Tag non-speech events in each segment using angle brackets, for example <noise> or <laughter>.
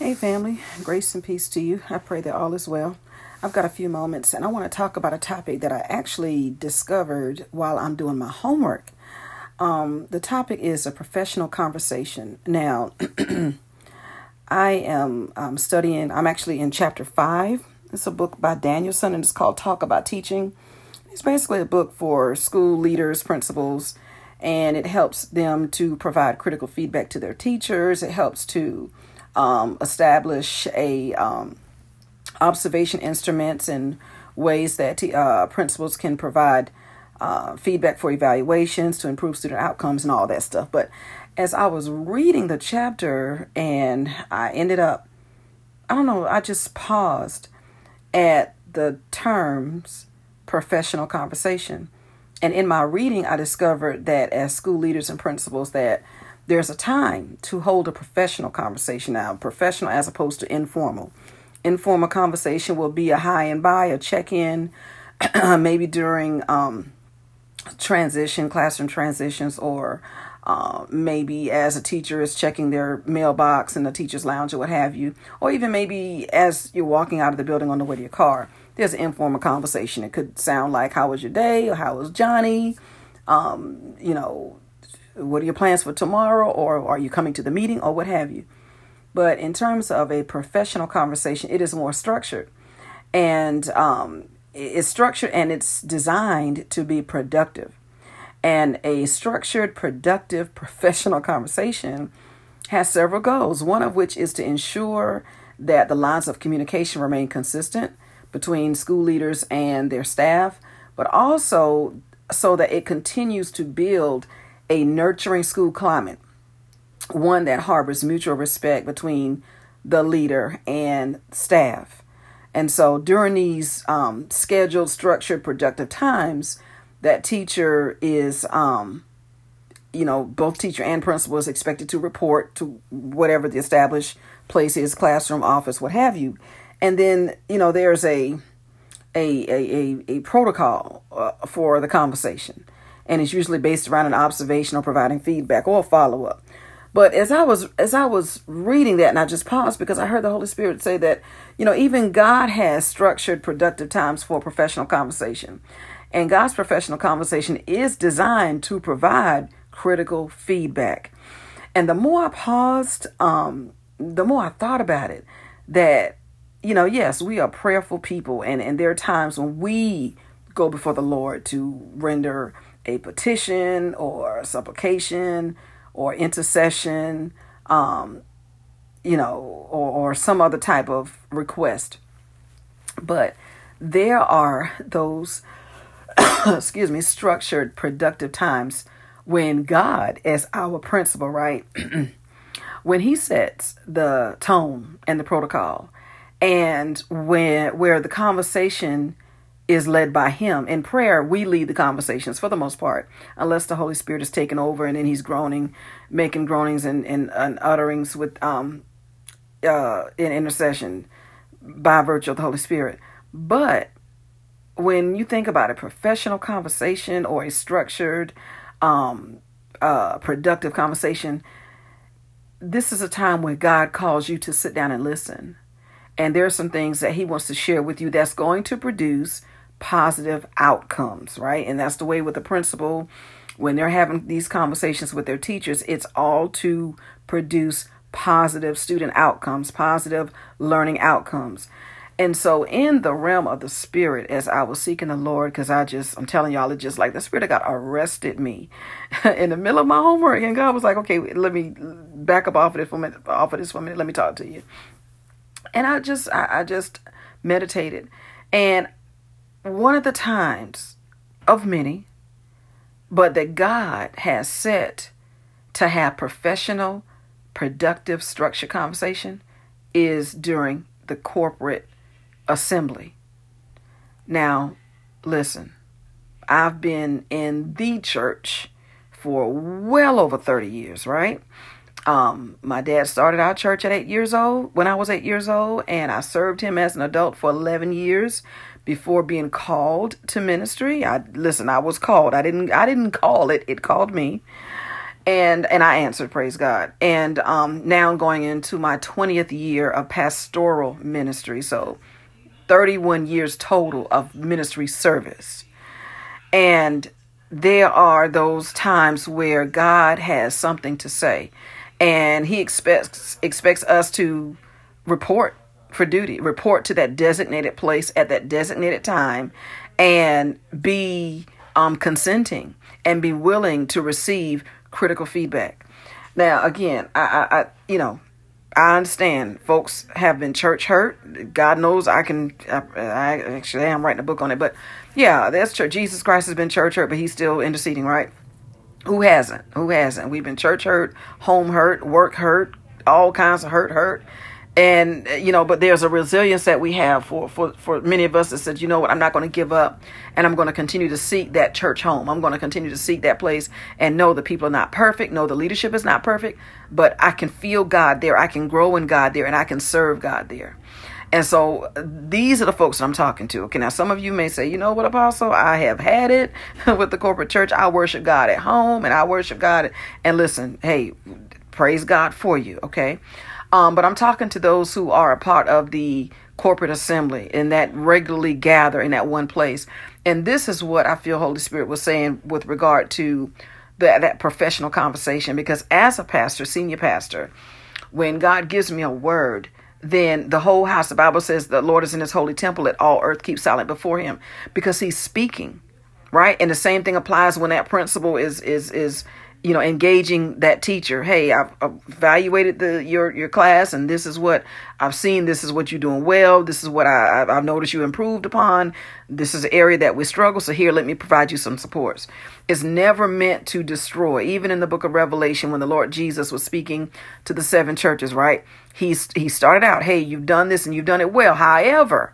Hey, family, grace and peace to you. I pray that all is well. I've got a few moments and I want to talk about a topic that I actually discovered while I'm doing my homework. Um, the topic is a professional conversation. Now, <clears throat> I am um, studying, I'm actually in chapter five. It's a book by Danielson and it's called Talk About Teaching. It's basically a book for school leaders, principals, and it helps them to provide critical feedback to their teachers. It helps to um, establish a um, observation instruments and ways that uh, principals can provide uh, feedback for evaluations to improve student outcomes and all that stuff. But as I was reading the chapter and I ended up, I don't know, I just paused at the terms professional conversation. And in my reading, I discovered that as school leaders and principals, that there's a time to hold a professional conversation now, professional as opposed to informal. Informal conversation will be a hi and bye, a check in, <clears throat> maybe during um, transition, classroom transitions, or uh, maybe as a teacher is checking their mailbox in the teacher's lounge or what have you, or even maybe as you're walking out of the building on the way to your car. There's an informal conversation. It could sound like, How was your day? or How was Johnny? Um, you know, what are your plans for tomorrow or are you coming to the meeting or what have you. But in terms of a professional conversation it is more structured. And um, it's structured and it's designed to be productive. And a structured productive <laughs> professional conversation has several goals one of which is to ensure that the lines of communication remain consistent between school leaders and their staff but also so that it continues to build a nurturing school climate, one that harbors mutual respect between the leader and staff. And so during these um, scheduled, structured, productive times, that teacher is, um, you know, both teacher and principal is expected to report to whatever the established place is, classroom, office, what have you. And then, you know, there's a a a, a, a protocol uh, for the conversation and it's usually based around an observation or providing feedback or follow up. But as I was as I was reading that, and I just paused because I heard the Holy Spirit say that, you know, even God has structured productive times for professional conversation. And God's professional conversation is designed to provide critical feedback. And the more I paused, um, the more I thought about it, that, you know, yes, we are prayerful people, and, and there are times when we go before the Lord to render a petition or supplication or intercession, um, you know, or, or some other type of request. But there are those, <coughs> excuse me, structured, productive times when God, as our principal, right, <clears throat> when He sets the tone and the protocol, and when where the conversation is led by him. In prayer, we lead the conversations for the most part, unless the Holy Spirit is taken over and then he's groaning, making groanings and, and, and utterings with um uh in intercession by virtue of the Holy Spirit. But when you think about a professional conversation or a structured, um, uh, productive conversation, this is a time when God calls you to sit down and listen. And there are some things that He wants to share with you that's going to produce positive outcomes, right? And that's the way with the principal when they're having these conversations with their teachers, it's all to produce positive student outcomes, positive learning outcomes. And so, in the realm of the spirit, as I was seeking the Lord, because I just, I'm telling y'all, it just like the spirit of God arrested me <laughs> in the middle of my homework, and God was like, "Okay, let me back up off of this for a minute, off of this for a minute. Let me talk to you." And I just, I, I just meditated, and one of the times of many, but that God has set to have professional, productive, structured conversation is during the corporate assembly. Now, listen, I've been in the church for well over 30 years, right? Um, my dad started our church at eight years old when I was eight years old, and I served him as an adult for 11 years before being called to ministry. I listen, I was called. I didn't I didn't call it. It called me. and and I answered, praise God. And um, now I'm going into my 20th year of pastoral ministry, so 31 years total of ministry service. And there are those times where God has something to say, and He expects expects us to report for duty, report to that designated place at that designated time, and be um, consenting and be willing to receive critical feedback. Now, again, I, I, I, you know, I understand folks have been church hurt. God knows I can. I, I actually am writing a book on it, but yeah, that's true. Jesus Christ has been church hurt, but He's still interceding, right? Who hasn't? Who hasn't? We've been church hurt, home hurt, work hurt, all kinds of hurt, hurt and uh, you know but there's a resilience that we have for for for many of us that said you know what i'm not going to give up and i'm going to continue to seek that church home i'm going to continue to seek that place and know the people are not perfect know the leadership is not perfect but i can feel god there i can grow in god there and i can serve god there and so these are the folks that I'm talking to. Okay, now some of you may say, you know what, Apostle, I have had it <laughs> with the corporate church. I worship God at home and I worship God. And listen, hey, praise God for you. Okay. Um, but I'm talking to those who are a part of the corporate assembly and that regularly gather in that one place. And this is what I feel Holy Spirit was saying with regard to that, that professional conversation. Because as a pastor, senior pastor, when God gives me a word, then the whole house, the Bible says the Lord is in his holy temple, let all earth keep silent before him because he's speaking. Right. And the same thing applies when that principal is is is you know engaging that teacher. Hey i've evaluated the your your class and this is what i've seen. This is what you're doing well. This is what I, i've noticed you improved upon. This is an area that we struggle so here let me provide you some supports. It's never meant to destroy. Even in the book of revelation when the lord jesus was speaking to the seven churches right he's he started out hey you've done this and you've done it well. However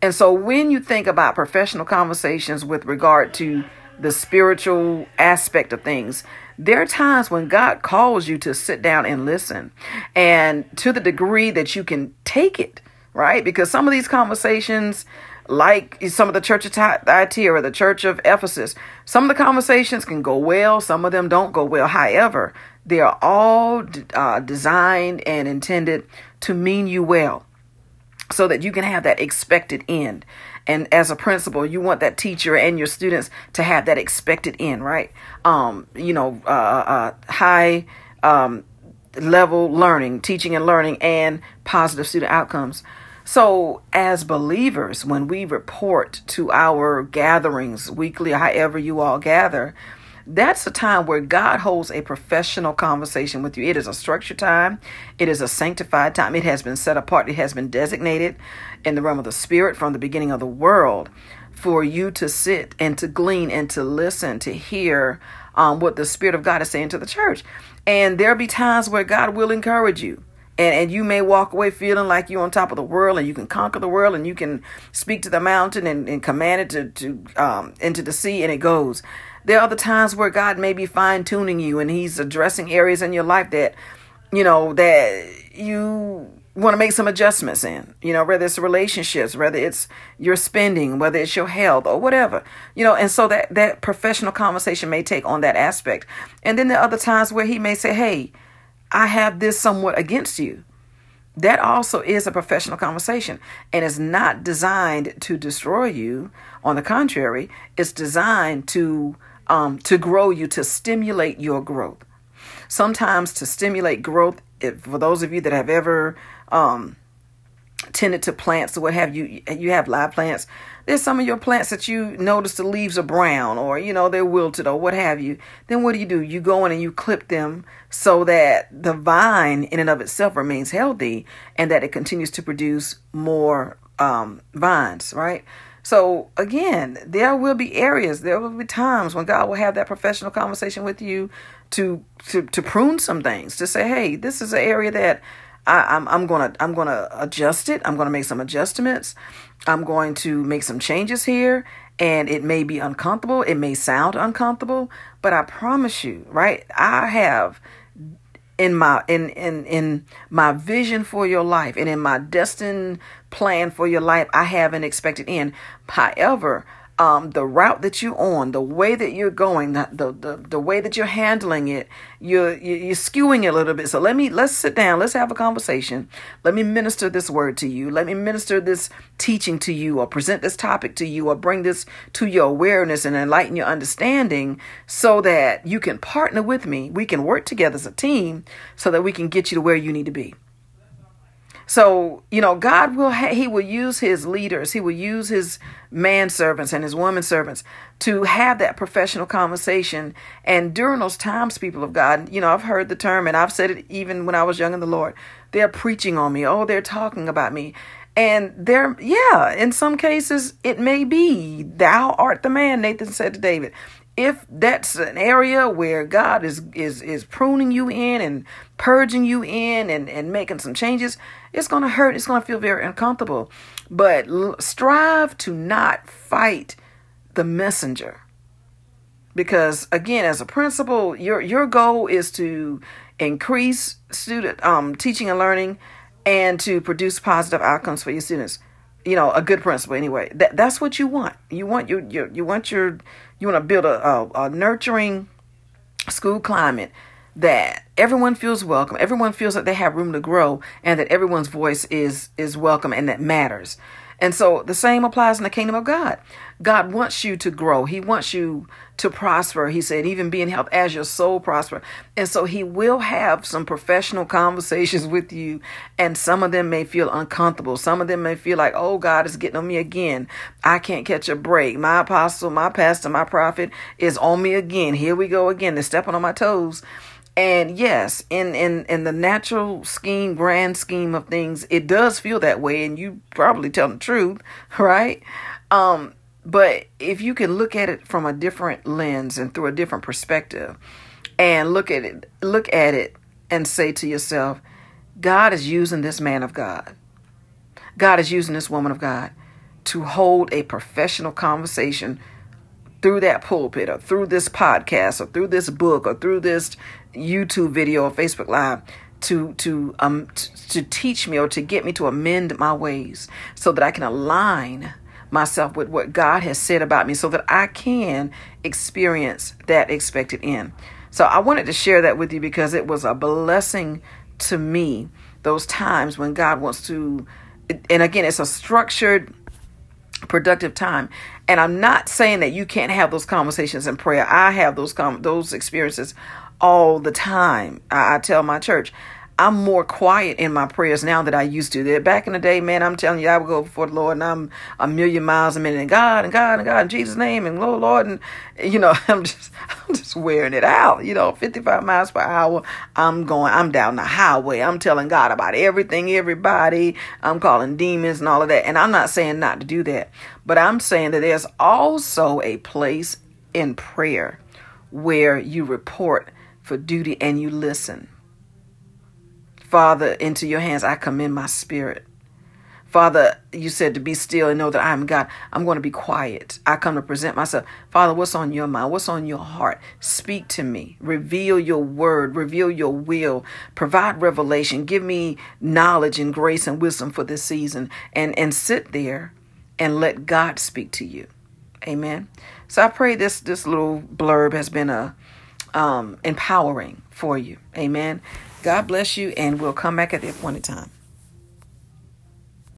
and so when you think about professional conversations with regard to the spiritual aspect of things there are times when God calls you to sit down and listen, and to the degree that you can take it, right? Because some of these conversations, like some of the church of Thyatira or the church of Ephesus, some of the conversations can go well, some of them don't go well. However, they are all uh, designed and intended to mean you well so that you can have that expected end. And as a principal, you want that teacher and your students to have that expected end, right? Um, you know, uh, uh, high um, level learning, teaching and learning, and positive student outcomes. So, as believers, when we report to our gatherings weekly, however you all gather, that's a time where God holds a professional conversation with you. It is a structured time, it is a sanctified time. It has been set apart, it has been designated in the realm of the spirit from the beginning of the world for you to sit and to glean and to listen, to hear um, what the Spirit of God is saying to the church. And there'll be times where God will encourage you. And, and you may walk away feeling like you're on top of the world and you can conquer the world and you can speak to the mountain and, and command it to, to um, into the sea and it goes. There are other times where God may be fine tuning you and He's addressing areas in your life that, you know, that you want to make some adjustments in, you know, whether it's relationships, whether it's your spending, whether it's your health or whatever, you know, and so that, that professional conversation may take on that aspect. And then there are other times where he may say, Hey, I have this somewhat against you. That also is a professional conversation and is not designed to destroy you. On the contrary, it's designed to um, to grow you, to stimulate your growth. Sometimes to stimulate growth, if, for those of you that have ever um, tended to plants or what have you, you have live plants. There's some of your plants that you notice the leaves are brown or, you know, they're wilted or what have you. Then what do you do? You go in and you clip them so that the vine in and of itself remains healthy and that it continues to produce more um, vines, right? So again, there will be areas, there will be times when God will have that professional conversation with you to to to prune some things, to say, hey, this is an area that I, am I'm, I'm gonna I'm gonna adjust it. I'm gonna make some adjustments. I'm going to make some changes here, and it may be uncomfortable. It may sound uncomfortable, but I promise you, right? I have in my in in in my vision for your life and in my destined plan for your life, I have an expected end. However, um, the route that you're on, the way that you're going, the, the, the, the way that you're handling it, you're, you're skewing it a little bit. So let me, let's sit down. Let's have a conversation. Let me minister this word to you. Let me minister this teaching to you or present this topic to you or bring this to your awareness and enlighten your understanding so that you can partner with me. We can work together as a team so that we can get you to where you need to be. So, you know, God will, ha- he will use his leaders, he will use his man servants and his woman servants to have that professional conversation. And during those times, people of God, you know, I've heard the term and I've said it even when I was young in the Lord. They're preaching on me. Oh, they're talking about me. And there, yeah, in some cases, it may be, Thou art the man, Nathan said to David if that's an area where God is is is pruning you in and purging you in and and making some changes, it's going to hurt. It's going to feel very uncomfortable. But strive to not fight the messenger. Because again, as a principal, your your goal is to increase student um, teaching and learning and to produce positive outcomes for your students you know a good principal anyway. That that's what you want. You want your, your you want your you want to build a, a, a nurturing school climate that everyone feels welcome everyone feels that they have room to grow and that everyone's voice is is welcome and that matters and so the same applies in the kingdom of God. God wants you to grow. He wants you to prosper. He said, even be in health as your soul prosper. And so he will have some professional <laughs> conversations with you. And some of them may feel uncomfortable. Some of them may feel like, oh, God is getting on me again. I can't catch a break. My apostle, my pastor, my prophet is on me again. Here we go again. They're stepping on my toes. And yes, in, in, in the natural scheme, grand scheme of things, it does feel that way, and you probably tell the truth, <laughs> right? Um, but if you can look at it from a different lens and through a different perspective, and look at it, look at it, and say to yourself, God is using this man of God. God is using this woman of God to hold a professional conversation through that pulpit or through this podcast or through this book or through this YouTube video or Facebook Live to to um t- to teach me or to get me to amend my ways so that I can align myself with what God has said about me so that I can experience that expected end. So I wanted to share that with you because it was a blessing to me those times when God wants to and again it's a structured productive time. And I'm not saying that you can't have those conversations in prayer. I have those com- those experiences all the time. I, I tell my church, I'm more quiet in my prayers now than I used to. Back in the day, man, I'm telling you, I would go before the Lord and I'm a million miles a minute and God and God and God in Jesus' name and Lord, Lord, and you know, <laughs> I'm just I'm just wearing it out. You know, 55 miles per hour. I'm going, I'm down the highway. I'm telling God about everything, everybody. I'm calling demons and all of that. And I'm not saying not to do that, but I'm saying that there's also a place in prayer where you report for duty and you listen Father, into your hands I commend my spirit. Father, you said to be still and know that I am God. I'm going to be quiet. I come to present myself. Father, what's on your mind? What's on your heart? Speak to me. Reveal your word. Reveal your will. Provide revelation. Give me knowledge and grace and wisdom for this season. And, and sit there and let God speak to you. Amen. So I pray this, this little blurb has been a um, empowering for you. Amen. God bless you, and we'll come back at the appointed time.